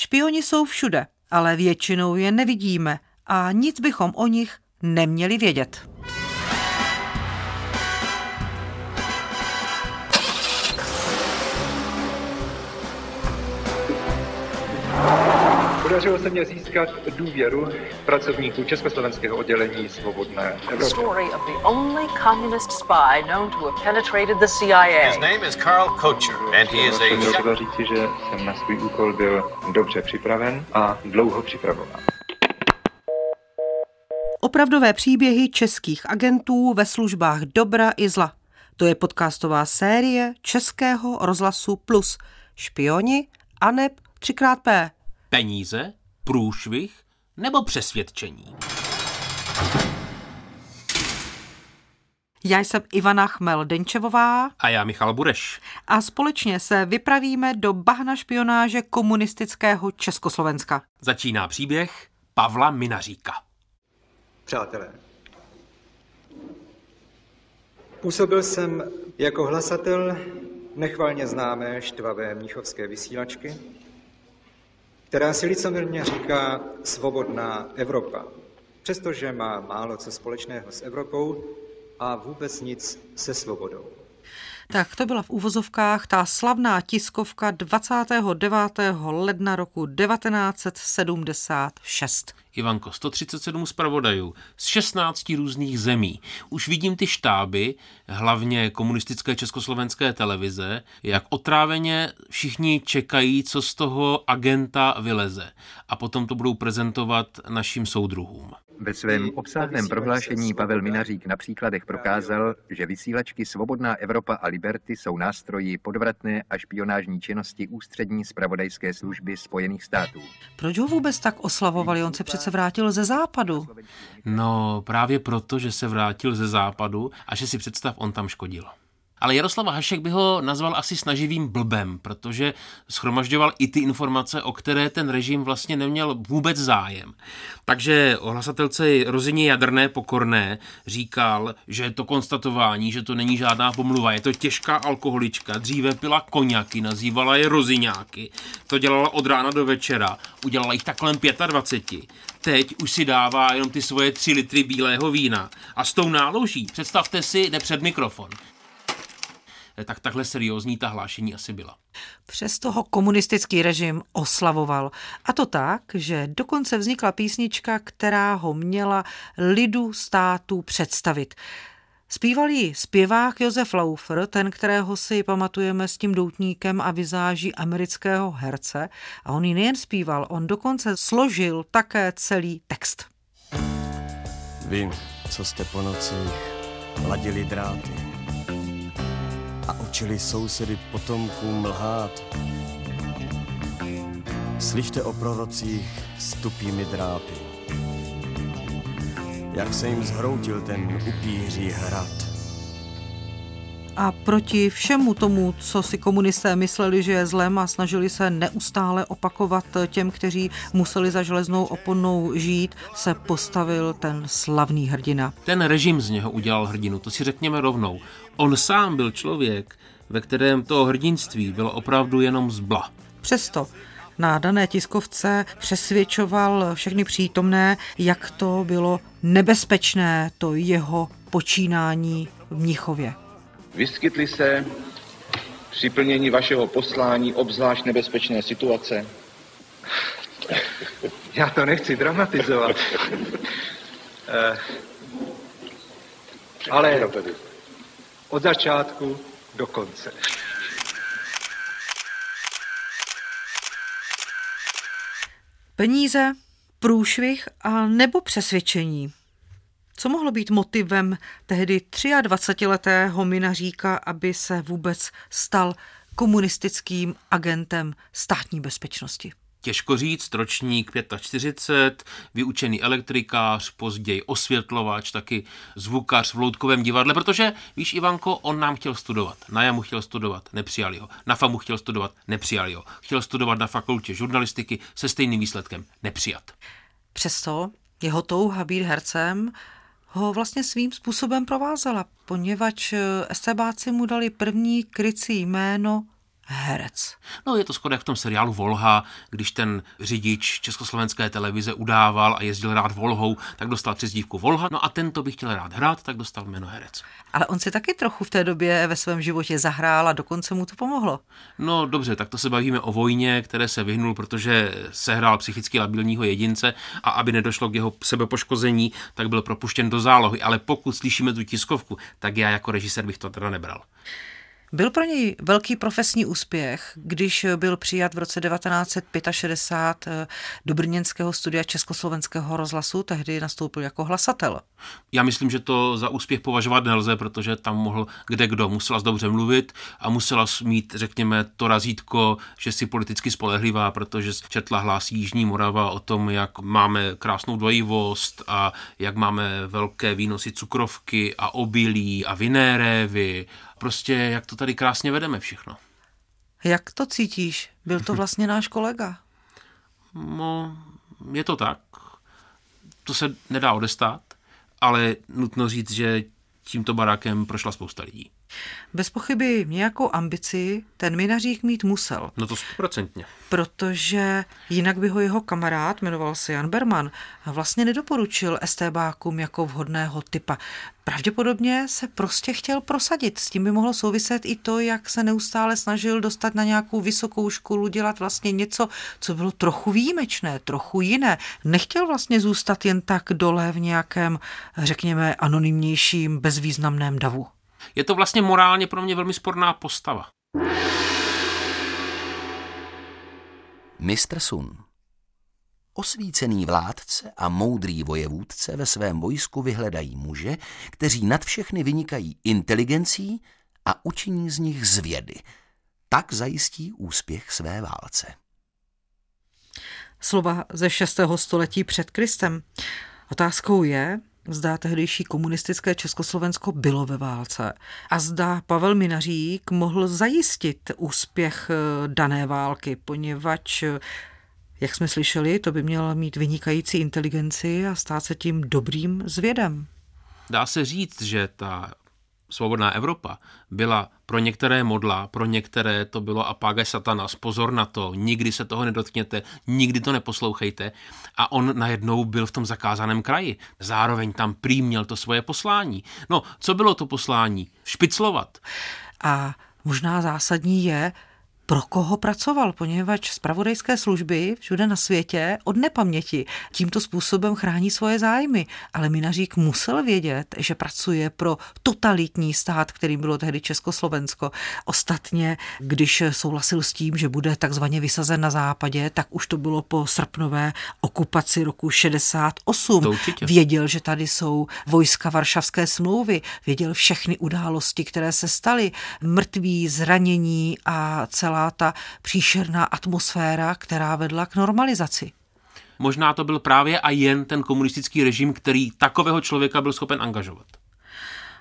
Špioni jsou všude, ale většinou je nevidíme a nic bychom o nich neměli vědět. Podařilo se mě získat důvěru pracovníků Československého oddělení Svobodné Evropy. story of the only communist spy known to have penetrated the CIA. His name is Carl Kocher, and he is měl a třeba říci, že jsem na svůj úkol byl dobře připraven a dlouho připravován. Opravdové příběhy českých agentů ve službách dobra i zla. To je podcastová série Českého rozhlasu Plus. Špioni, Aneb, 3xP. Peníze, průšvih nebo přesvědčení? Já jsem Ivana Chmel-Denčevová A já Michal Bureš. a společně se vypravíme do bahna špionáže komunistického Československa. Začíná příběh Pavla Minaříka. Přátelé, působil jsem jako hlasatel nechvalně známé štvavé mnichovské vysílačky, která si licoměrně říká Svobodná Evropa, přestože má málo co společného s Evropou a vůbec nic se svobodou. Tak to byla v úvozovkách ta slavná tiskovka 29. ledna roku 1976. Ivanko, 137 zpravodajů z 16 různých zemí. Už vidím ty štáby, hlavně komunistické československé televize, jak otráveně všichni čekají, co z toho agenta vyleze. A potom to budou prezentovat našim soudruhům. Ve svém obsáhlém prohlášení Pavel Minařík na příkladech prokázal, že vysílačky Svobodná Evropa a Liberty jsou nástroji podvratné a špionážní činnosti ústřední spravodajské služby Spojených států. Proč ho vůbec tak oslavovali? On se přece vrátil ze západu. No, právě proto, že se vrátil ze západu a že si představ, on tam škodil. Ale Jaroslav Hašek by ho nazval asi snaživým blbem, protože schromažďoval i ty informace, o které ten režim vlastně neměl vůbec zájem. Takže o hlasatelce Rozině Jadrné Pokorné říkal, že je to konstatování, že to není žádná pomluva, je to těžká alkoholička, dříve pila koněky, nazývala je roziňáky, to dělala od rána do večera, udělala jich tak kolem 25. Teď už si dává jenom ty svoje tři litry bílého vína. A s tou náloží, představte si, jde před mikrofon tak takhle seriózní ta hlášení asi byla. Přesto ho komunistický režim oslavoval. A to tak, že dokonce vznikla písnička, která ho měla lidu státu představit. Zpíval ji zpěvák Josef Laufer, ten, kterého si pamatujeme s tím doutníkem a vizáží amerického herce. A on ji nejen zpíval, on dokonce složil také celý text. Vy, co jste po nocích ladili dráty a učili sousedy potomkům lhát. Slyšte o prorocích s tupými drápy, jak se jim zhroutil ten upíří hrad. A proti všemu tomu, co si komunisté mysleli, že je zlem a snažili se neustále opakovat těm, kteří museli za železnou oponou žít, se postavil ten slavný hrdina. Ten režim z něho udělal hrdinu, to si řekněme rovnou. On sám byl člověk, ve kterém to hrdinství bylo opravdu jenom zbla. Přesto na dané tiskovce přesvědčoval všechny přítomné, jak to bylo nebezpečné, to jeho počínání v Mnichově. Vyskytly se při plnění vašeho poslání obzvlášť nebezpečné situace? Já to nechci dramatizovat. Eh, Ale od začátku do konce. Peníze, průšvih a nebo přesvědčení. Co mohlo být motivem tehdy 23-letého Minaříka, aby se vůbec stal komunistickým agentem státní bezpečnosti? Těžko říct, ročník 45, vyučený elektrikář, později osvětlovač, taky zvukař v loutkovém divadle, protože, víš, Ivanko, on nám chtěl studovat. Na jamu chtěl studovat, nepřijali ho. Na FAMu chtěl studovat, nepřijali ho. Chtěl studovat na fakultě žurnalistiky se stejným výsledkem, nepřijat. Přesto jeho touha být hercem ho vlastně svým způsobem provázela, poněvadž estebáci mu dali první krycí jméno herec. No je to skoro jak v tom seriálu Volha, když ten řidič československé televize udával a jezdil rád Volhou, tak dostal přezdívku Volha. No a tento by chtěl rád hrát, tak dostal jméno herec. Ale on si taky trochu v té době ve svém životě zahrál a dokonce mu to pomohlo. No dobře, tak to se bavíme o vojně, které se vyhnul, protože sehrál psychicky labilního jedince a aby nedošlo k jeho sebepoškození, tak byl propuštěn do zálohy. Ale pokud slyšíme tu tiskovku, tak já jako režisér bych to teda nebral. Byl pro něj velký profesní úspěch, když byl přijat v roce 1965 eh, do brněnského studia Československého rozhlasu, tehdy nastoupil jako hlasatel. Já myslím, že to za úspěch považovat nelze, protože tam mohl kde kdo. Musela dobře mluvit a musela mít, řekněme, to razítko, že si politicky spolehlivá, protože četla hlas Jižní Morava o tom, jak máme krásnou dvojivost a jak máme velké výnosy cukrovky a obilí a vinné révy prostě jak to tady krásně vedeme všechno. Jak to cítíš? Byl to vlastně náš kolega. No, je to tak. To se nedá odestát, ale nutno říct, že tímto barákem prošla spousta lidí. Bez pochyby nějakou ambici ten minařík mít musel. No to stoprocentně. Protože jinak by ho jeho kamarád, jmenoval se Jan Berman, vlastně nedoporučil STBákům jako vhodného typa. Pravděpodobně se prostě chtěl prosadit. S tím by mohlo souviset i to, jak se neustále snažil dostat na nějakou vysokou školu, dělat vlastně něco, co bylo trochu výjimečné, trochu jiné. Nechtěl vlastně zůstat jen tak dole v nějakém, řekněme, anonymnějším, bezvýznamném davu. Je to vlastně morálně pro mě velmi sporná postava. Mistr Sun. Osvícený vládce a moudrý vojevůdce ve svém vojsku vyhledají muže, kteří nad všechny vynikají inteligencí a učiní z nich zvědy. Tak zajistí úspěch své válce. Slova ze 6. století před Kristem. Otázkou je, zda tehdejší komunistické Československo bylo ve válce a zda Pavel Minařík mohl zajistit úspěch eh, dané války, poněvadž eh, jak jsme slyšeli, to by měl mít vynikající inteligenci a stát se tím dobrým zvědem. Dá se říct, že ta svobodná Evropa byla pro některé modla, pro některé to bylo apáge satanas, pozor na to, nikdy se toho nedotkněte, nikdy to neposlouchejte. A on najednou byl v tom zakázaném kraji. Zároveň tam prý měl to svoje poslání. No, co bylo to poslání? Špiclovat. A možná zásadní je, pro koho pracoval, poněvadž zpravodajské služby všude na světě od nepaměti tímto způsobem chrání svoje zájmy. Ale Minařík musel vědět, že pracuje pro totalitní stát, kterým bylo tehdy Československo. Ostatně, když souhlasil s tím, že bude takzvaně vysazen na západě, tak už to bylo po srpnové okupaci roku 68. Věděl, že tady jsou vojska Varšavské smlouvy, věděl všechny události, které se staly, mrtví, zranění a celá celá ta příšerná atmosféra, která vedla k normalizaci. Možná to byl právě a jen ten komunistický režim, který takového člověka byl schopen angažovat.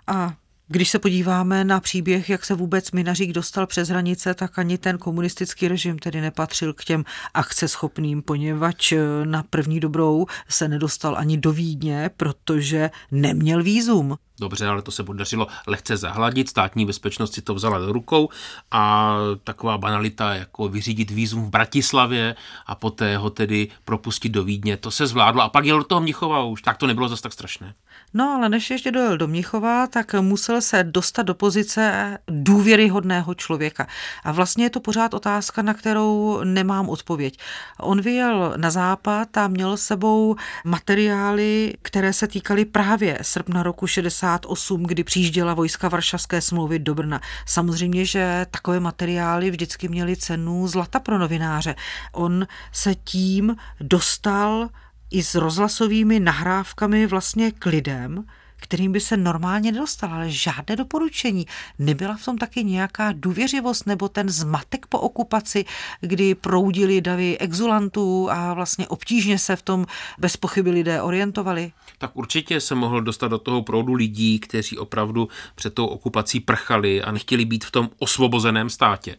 A když se podíváme na příběh, jak se vůbec Minařík dostal přes hranice, tak ani ten komunistický režim tedy nepatřil k těm akceschopným, poněvadž na první dobrou se nedostal ani do Vídně, protože neměl výzum. Dobře, ale to se podařilo lehce zahladit, státní bezpečnost si to vzala do rukou a taková banalita jako vyřídit výzum v Bratislavě a poté ho tedy propustit do Vídně, to se zvládlo a pak jel do toho Mnichova už, tak to nebylo zase tak strašné. No ale než ještě dojel do Mnichova, tak musel se dostat do pozice důvěryhodného člověka. A vlastně je to pořád otázka, na kterou nemám odpověď. On vyjel na západ a měl sebou materiály, které se týkaly právě srpna roku 68, kdy přijížděla vojska Varšavské smlouvy do Brna. Samozřejmě, že takové materiály vždycky měly cenu zlata pro novináře. On se tím dostal i s rozhlasovými nahrávkami vlastně k lidem, kterým by se normálně nedostal, ale žádné doporučení. Nebyla v tom taky nějaká důvěřivost nebo ten zmatek po okupaci, kdy proudili davy exulantů a vlastně obtížně se v tom bez pochyby lidé orientovali? Tak určitě se mohl dostat do toho proudu lidí, kteří opravdu před tou okupací prchali a nechtěli být v tom osvobozeném státě.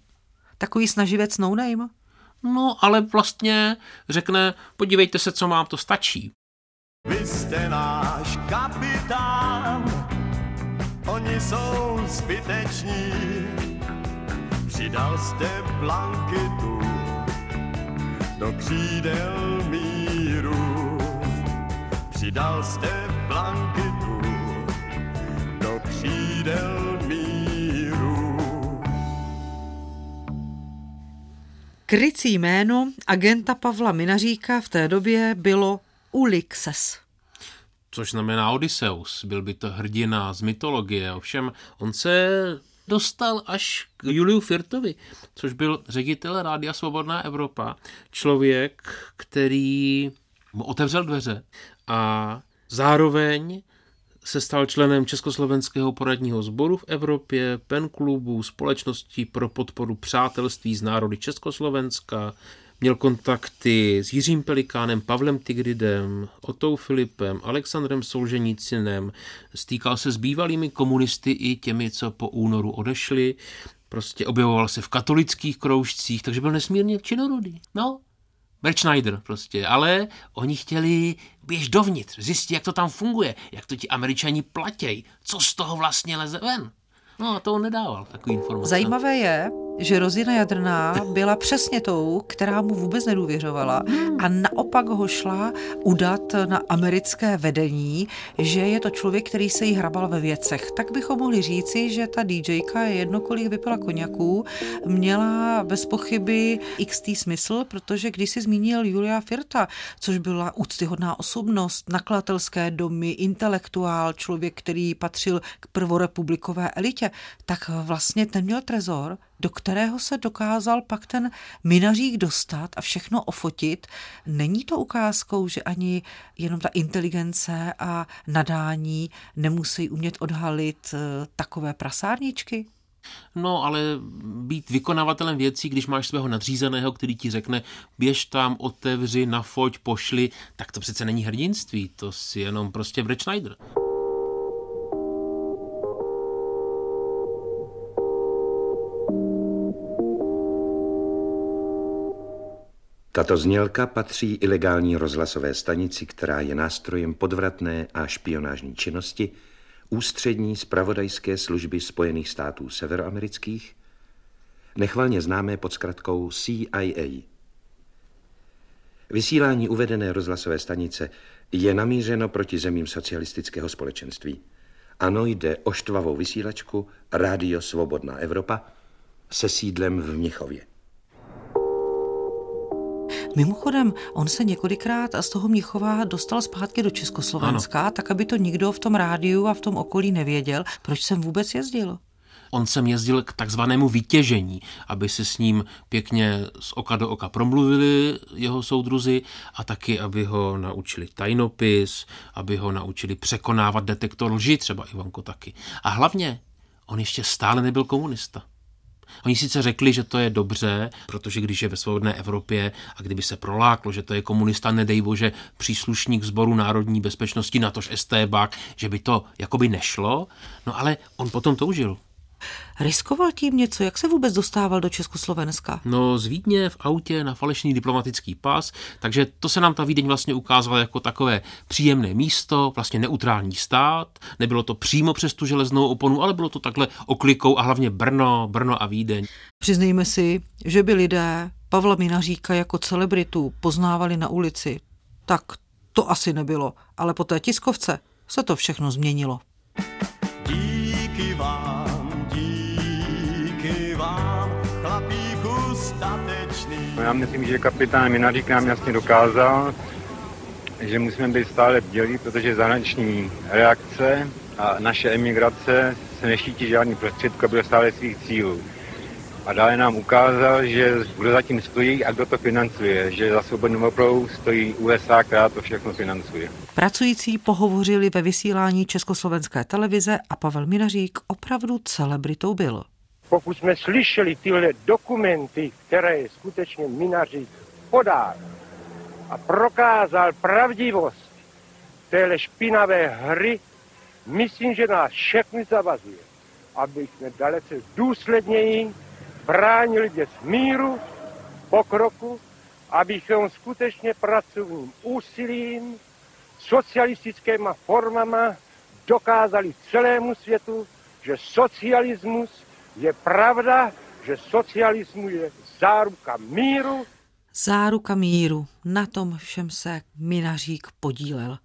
Takový snaživec no name? No, ale vlastně řekne, podívejte se, co mám, to stačí. Vy jste náš kapitán, oni jsou zbyteční. Přidal jste blanketu do křídel míru. Přidal jste blanketu do křídel míru. Krycí jméno agenta Pavla Minaříka v té době bylo Ulixes. Což znamená Odysseus, byl by to hrdina z mytologie, ovšem on se dostal až k Juliu Firtovi, což byl ředitel Rádia Svobodná Evropa, člověk, který mu otevřel dveře a zároveň se stal členem Československého poradního sboru v Evropě, pen klubu, společnosti pro podporu přátelství z národy Československa, Měl kontakty s Jiřím Pelikánem, Pavlem Tigridem, Otou Filipem, Alexandrem Solženicinem, stýkal se s bývalými komunisty i těmi, co po únoru odešli, prostě objevoval se v katolických kroužcích, takže byl nesmírně činorodý. No, Bert Schneider prostě, ale oni chtěli běž dovnitř, zjistit, jak to tam funguje, jak to ti američani platějí, co z toho vlastně leze ven. No a to on nedával, takový informace. Zajímavé je, že Rozina Jadrná byla přesně tou, která mu vůbec nedůvěřovala a naopak ho šla udat na americké vedení, že je to člověk, který se jí hrabal ve věcech. Tak bychom mohli říci, že ta DJka je jedno, kolik vypila koněků, měla bez pochyby XT smysl, protože když si zmínil Julia Firta, což byla úctyhodná osobnost, nakladatelské domy, intelektuál, člověk, který patřil k prvorepublikové elitě, tak vlastně ten měl trezor, do kterého se dokázal pak ten minařík dostat a všechno ofotit, není to ukázkou, že ani jenom ta inteligence a nadání nemusí umět odhalit eh, takové prasárničky? No, ale být vykonavatelem věcí, když máš svého nadřízeného, který ti řekne, běž tam, otevři, nafoť, pošli, tak to přece není hrdinství, to si jenom prostě Brett Schneider. Tato znělka patří ilegální rozhlasové stanici, která je nástrojem podvratné a špionážní činnosti ústřední spravodajské služby Spojených států severoamerických, nechvalně známé pod zkratkou CIA. Vysílání uvedené rozhlasové stanice je namířeno proti zemím socialistického společenství. Ano, jde o štvavou vysílačku Rádio Svobodná Evropa se sídlem v Mnichově. Mimochodem, on se několikrát z toho Mnichova dostal zpátky do Československa, ano. tak aby to nikdo v tom rádiu a v tom okolí nevěděl, proč jsem vůbec jezdil. On sem jezdil k takzvanému vytěžení, aby se s ním pěkně z oka do oka promluvili jeho soudruzi a taky, aby ho naučili tajnopis, aby ho naučili překonávat detektor lži, třeba Ivanko taky. A hlavně, on ještě stále nebyl komunista. Oni sice řekli, že to je dobře, protože když je ve svobodné Evropě a kdyby se proláklo, že to je komunista, nedej bože, příslušník sboru národní bezpečnosti, natož STBák, že by to jakoby nešlo, no ale on potom toužil. Riskoval tím něco? Jak se vůbec dostával do Československa? No z Vídně v autě na falešný diplomatický pas, takže to se nám ta Vídeň vlastně ukázala jako takové příjemné místo, vlastně neutrální stát. Nebylo to přímo přes tu železnou oponu, ale bylo to takhle oklikou a hlavně Brno, Brno a Vídeň. Přiznejme si, že by lidé Pavla Minaříka jako celebritu poznávali na ulici. Tak to asi nebylo, ale po té tiskovce se to všechno změnilo. Já myslím, že kapitán Minařík nám jasně dokázal, že musíme být stále bdělí, protože zahraniční reakce a naše emigrace se nešítí žádný prostředku a bude stále svých cílů. A dále nám ukázal, že kdo zatím stojí a kdo to financuje, že za svobodnou opravou stojí USA, která to všechno financuje. Pracující pohovořili ve vysílání Československé televize a Pavel Minařík opravdu celebritou byl pokud jsme slyšeli tyhle dokumenty, které skutečně Minařík podal a prokázal pravdivost téhle špinavé hry, myslím, že nás všechny zavazuje, aby jsme dalece důsledněji bránili dět míru, pokroku, abychom skutečně pracovním úsilím, socialistickými formama dokázali celému světu, že socialismus je pravda že socialismu je záruka míru. Záruka míru. Na tom všem se Minařík podílel.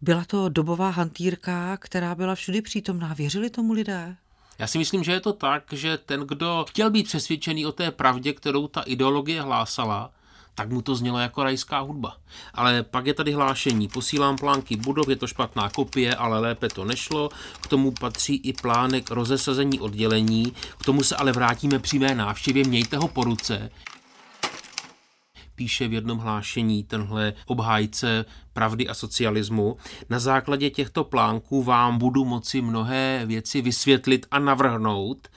Byla to dobová hantýrka, která byla všudy přítomná. Věřili tomu lidé? Já si myslím, že je to tak, že ten, kdo chtěl být přesvědčený o té pravdě, kterou ta ideologie hlásala, tak mu to znělo jako rajská hudba. Ale pak je tady hlášení, posílám plánky budov, je to špatná kopie, ale lépe to nešlo. K tomu patří i plánek rozesazení oddělení, k tomu se ale vrátíme při mé návštěvě, mějte ho po ruce píše v jednom hlášení tenhle obhájce pravdy a socialismu. Na základě těchto plánků vám budu moci mnohé věci vysvětlit a navrhnout,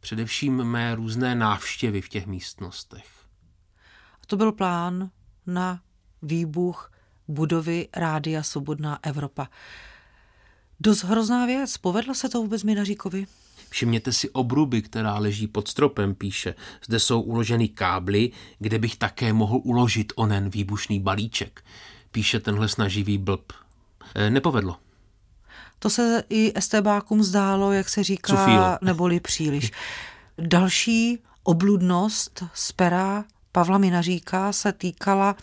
především mé různé návštěvy v těch místnostech. To byl plán na výbuch budovy Rádia Svobodná Evropa. Dost hrozná věc. Povedlo se to vůbec Minaříkovi? Všimněte si obruby, která leží pod stropem, píše. Zde jsou uloženy kábly, kde bych také mohl uložit onen výbušný balíček. Píše tenhle snaživý blb. E, nepovedlo. To se i estebákům zdálo, jak se říká, Cufílo. neboli příliš. Další obludnost z pera Pavla Minaříka se týkala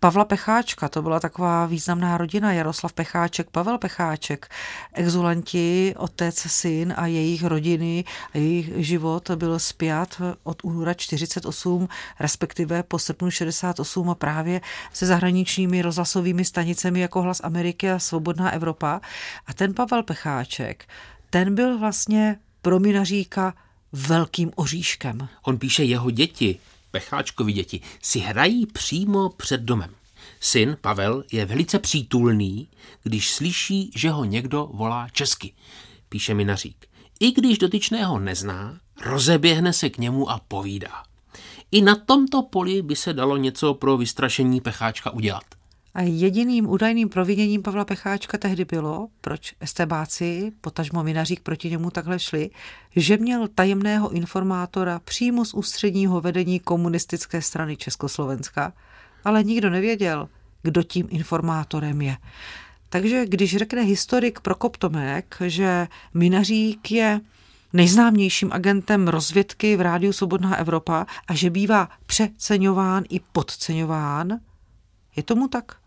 Pavla Pecháčka, to byla taková významná rodina, Jaroslav Pecháček, Pavel Pecháček, exulanti, otec, syn a jejich rodiny a jejich život byl spjat od února 48, respektive po srpnu 68 a právě se zahraničními rozhlasovými stanicemi jako Hlas Ameriky a Svobodná Evropa. A ten Pavel Pecháček, ten byl vlastně pro Minaříka velkým oříškem. On píše jeho děti, Pecháčkovi děti, si hrají přímo před domem. Syn Pavel je velice přítulný, když slyší, že ho někdo volá česky, píše Minařík. I když dotyčného nezná, rozeběhne se k němu a povídá. I na tomto poli by se dalo něco pro vystrašení Pecháčka udělat. A jediným údajným proviněním Pavla Pecháčka tehdy bylo, proč estebáci, potažmo Minařík proti němu takhle šli, že měl tajemného informátora přímo z ústředního vedení komunistické strany Československa, ale nikdo nevěděl, kdo tím informátorem je. Takže když řekne historik Prokop Tomek, že Minařík je nejznámějším agentem rozvědky v rádiu Svobodná Evropa a že bývá přeceňován i podceňován, je tomu tak?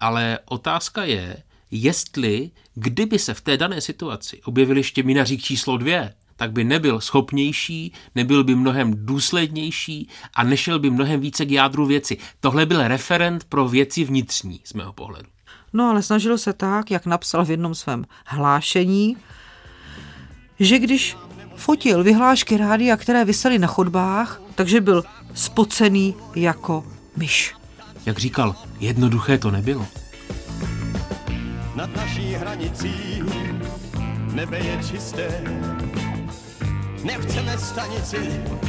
Ale otázka je, jestli, kdyby se v té dané situaci objevil ještě minařík číslo dvě, tak by nebyl schopnější, nebyl by mnohem důslednější a nešel by mnohem více k jádru věci. Tohle byl referent pro věci vnitřní z mého pohledu. No ale snažil se tak, jak napsal v jednom svém hlášení, že když fotil vyhlášky rádia, které vysely na chodbách, takže byl spocený jako myš. Jak říkal, jednoduché to nebylo. Nad naší hranicí nebe je čisté. Nechceme stanici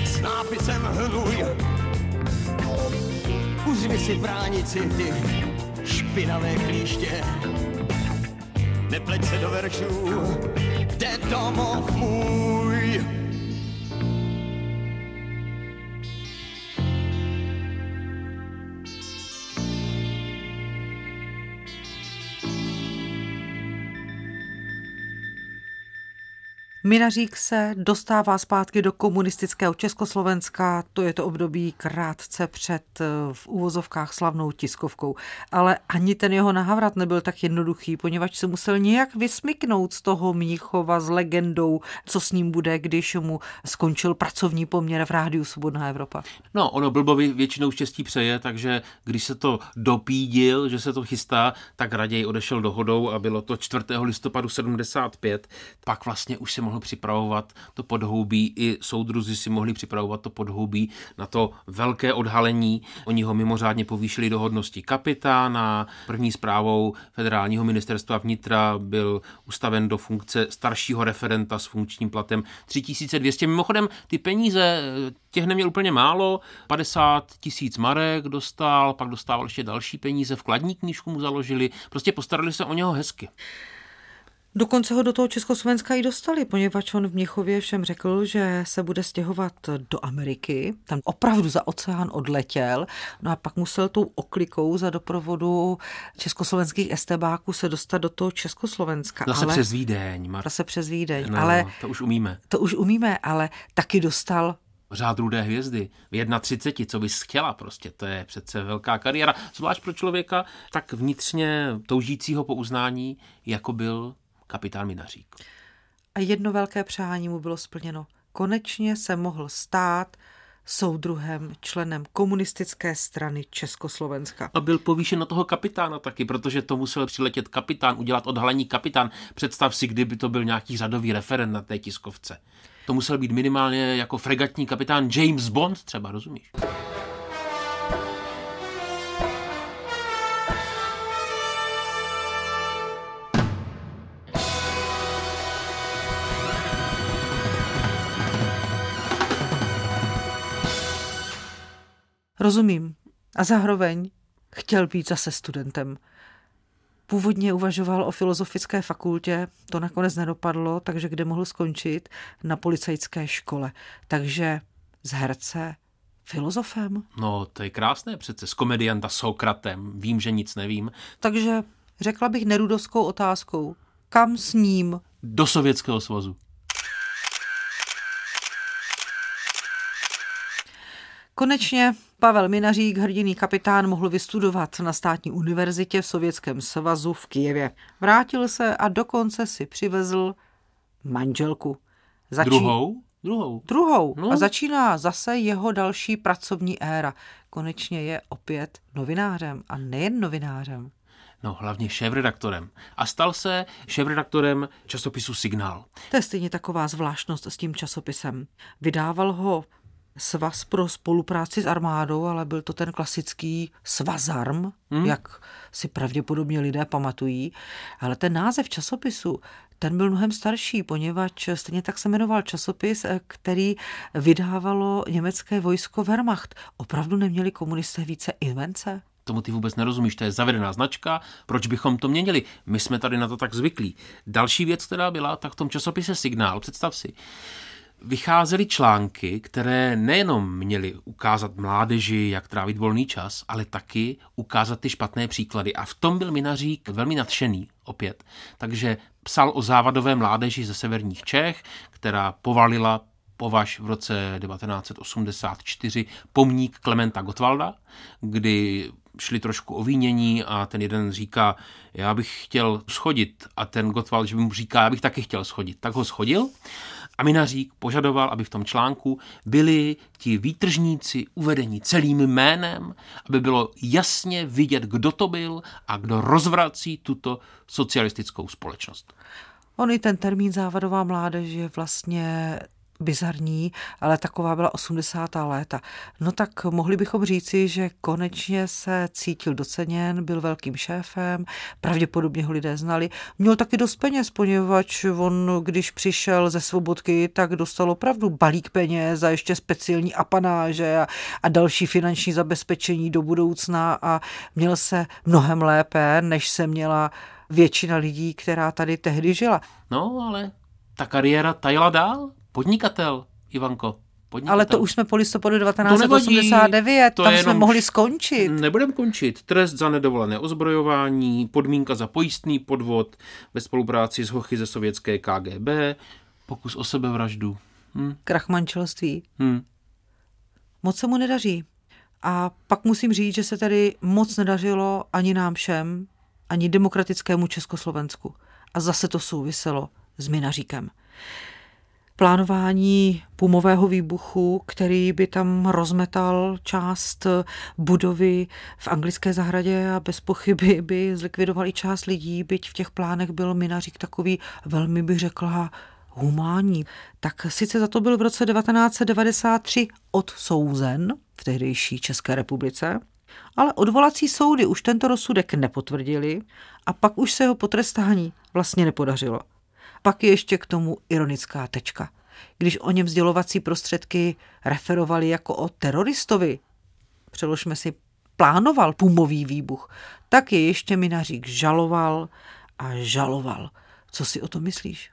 s nápisem hnuj. Uzvi si bránici ty špinavé klíště. Nepleť se do veršů, kde domov můj. Minařík se dostává zpátky do komunistického Československa, to je to období krátce před eh, v úvozovkách slavnou tiskovkou. Ale ani ten jeho nahavrat nebyl tak jednoduchý, poněvadž se musel nějak vysmyknout z toho Mníchova s legendou, co s ním bude, když mu skončil pracovní poměr v rádiu Svobodná Evropa. No, ono blbovi většinou štěstí přeje, takže když se to dopídil, že se to chystá, tak raději odešel dohodou a bylo to 4. listopadu 75. Pak vlastně už se mohl připravovat to podhoubí, i soudruzi si mohli připravovat to podhoubí na to velké odhalení. Oni ho mimořádně povýšili do hodnosti kapitána. První zprávou federálního ministerstva vnitra byl ustaven do funkce staršího referenta s funkčním platem 3200. Mimochodem, ty peníze těch neměl úplně málo, 50 tisíc marek dostal, pak dostával ještě další peníze, vkladní knížku mu založili, prostě postarali se o něho hezky. Dokonce ho do toho Československa i dostali, poněvadž on v Měchově všem řekl, že se bude stěhovat do Ameriky. Tam opravdu za oceán odletěl. No a pak musel tou oklikou za doprovodu československých estebáků se dostat do toho Československa. Zase ale, přes Vídeň. Mar... Zase přes Vídeň. No, ale to už umíme. To už umíme, ale taky dostal řád rudé hvězdy v 31, co bys chtěla prostě, to je přece velká kariéra, zvlášť pro člověka tak vnitřně toužícího po uznání, jako byl kapitán Minařík. A jedno velké přání mu bylo splněno. Konečně se mohl stát soudruhem, členem komunistické strany Československa. A byl povýšen na toho kapitána taky, protože to musel přiletět kapitán, udělat odhalení kapitán. Představ si, kdyby to byl nějaký řadový referent na té tiskovce. To musel být minimálně jako fregatní kapitán James Bond třeba, rozumíš? Rozumím. A zároveň chtěl být zase studentem. Původně uvažoval o filozofické fakultě, to nakonec nedopadlo, takže kde mohl skončit? Na policajské škole. Takže z herce filozofem. No, to je krásné přece, s komedianta Sokratem, vím, že nic nevím. Takže řekla bych nerudovskou otázkou. Kam s ním? Do Sovětského svazu. Konečně Pavel Minařík, hrdiný kapitán, mohl vystudovat na státní univerzitě v Sovětském svazu v Kijevě. Vrátil se a dokonce si přivezl manželku. Začí... Druhou? Druhou. Druhou. No. A začíná zase jeho další pracovní éra. Konečně je opět novinářem a nejen novinářem. No, hlavně šéf-redaktorem. A stal se šéf-redaktorem časopisu Signál. To je stejně taková zvláštnost s tím časopisem. Vydával ho svaz pro spolupráci s armádou, ale byl to ten klasický svazarm, hmm. jak si pravděpodobně lidé pamatují. Ale ten název časopisu, ten byl mnohem starší, poněvadž stejně tak se jmenoval časopis, který vydávalo německé vojsko Wehrmacht. Opravdu neměli komunisté více invence? tomu ty vůbec nerozumíš, to je zavedená značka, proč bychom to měnili? My jsme tady na to tak zvyklí. Další věc, která byla, tak v tom časopise Signál, představ si, vycházely články, které nejenom měly ukázat mládeži, jak trávit volný čas, ale taky ukázat ty špatné příklady. A v tom byl Minařík velmi nadšený opět. Takže psal o závadové mládeži ze severních Čech, která povalila považ v roce 1984 pomník Klementa Gotwalda, kdy šli trošku o vínění a ten jeden říká, já bych chtěl schodit a ten Gottwald, že mu říká, já bych taky chtěl schodit. Tak ho schodil a Minařík požadoval, aby v tom článku byli ti výtržníci uvedeni celým jménem, aby bylo jasně vidět, kdo to byl a kdo rozvrací tuto socialistickou společnost. On i ten termín závadová mládež je vlastně bizarní, ale taková byla 80. léta. No tak mohli bychom říci, že konečně se cítil doceněn, byl velkým šéfem, pravděpodobně ho lidé znali. Měl taky dost peněz, poněvadž on, když přišel ze svobodky, tak dostal opravdu balík peněz a ještě speciální apanáže a, a další finanční zabezpečení do budoucna a měl se mnohem lépe, než se měla většina lidí, která tady tehdy žila. No, ale ta kariéra tajila dál? Podnikatel, Ivanko. Podnikatel. Ale to už jsme po listopadu 1989, to tam jsme mohli skončit. Nebudeme končit. Trest za nedovolené ozbrojování, podmínka za pojistný podvod ve spolupráci s hochy ze sovětské KGB, pokus o sebevraždu. Hm. Krach manželství. Hm. Moc se mu nedaří. A pak musím říct, že se tady moc nedařilo ani nám všem, ani demokratickému Československu. A zase to souviselo s Minaříkem plánování pumového výbuchu, který by tam rozmetal část budovy v anglické zahradě a bez pochyby by zlikvidoval i část lidí, byť v těch plánech byl Minařík takový velmi, bych řekla, humánní. Tak sice za to byl v roce 1993 odsouzen v tehdejší České republice, ale odvolací soudy už tento rozsudek nepotvrdili a pak už se jeho potrestání vlastně nepodařilo. Pak je ještě k tomu ironická tečka. Když o něm sdělovací prostředky referovali jako o teroristovi, přeložme si, plánoval pumový výbuch, tak je ještě Minařík žaloval a žaloval. Co si o to myslíš?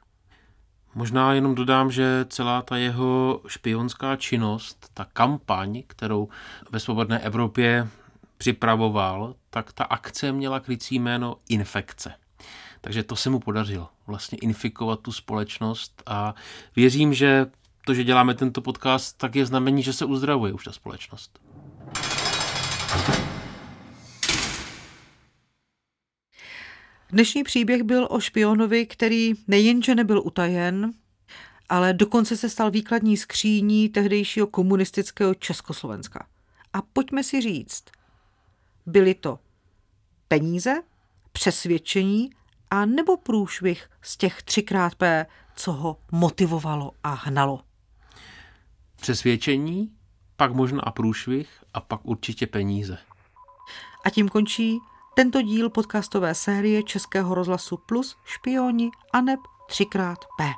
Možná jenom dodám, že celá ta jeho špionská činnost, ta kampaň, kterou ve svobodné Evropě připravoval, tak ta akce měla krycí jméno infekce. Takže to se mu podařilo, vlastně infikovat tu společnost a věřím, že to, že děláme tento podcast, tak je znamení, že se uzdravuje už ta společnost. Dnešní příběh byl o špionovi, který nejenže nebyl utajen, ale dokonce se stal výkladní skříní tehdejšího komunistického Československa. A pojďme si říct, byly to peníze, přesvědčení a nebo průšvih z těch třikrát P, co ho motivovalo a hnalo. Přesvědčení, pak možná a průšvih a pak určitě peníze. A tím končí tento díl podcastové série Českého rozhlasu Plus Špioni a neb třikrát P.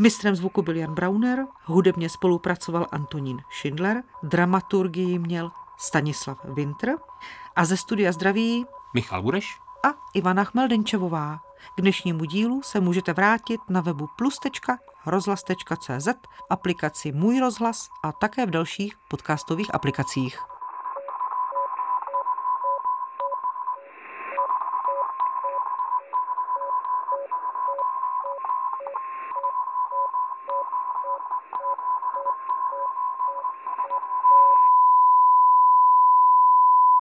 Mistrem zvuku byl Jan Brauner, hudebně spolupracoval Antonín Schindler, dramaturgii měl Stanislav Winter a ze studia zdraví Michal Bureš a Ivana Chmeldenčevová. K dnešnímu dílu se můžete vrátit na webu plus.rozhlas.cz, aplikaci Můj rozhlas a také v dalších podcastových aplikacích.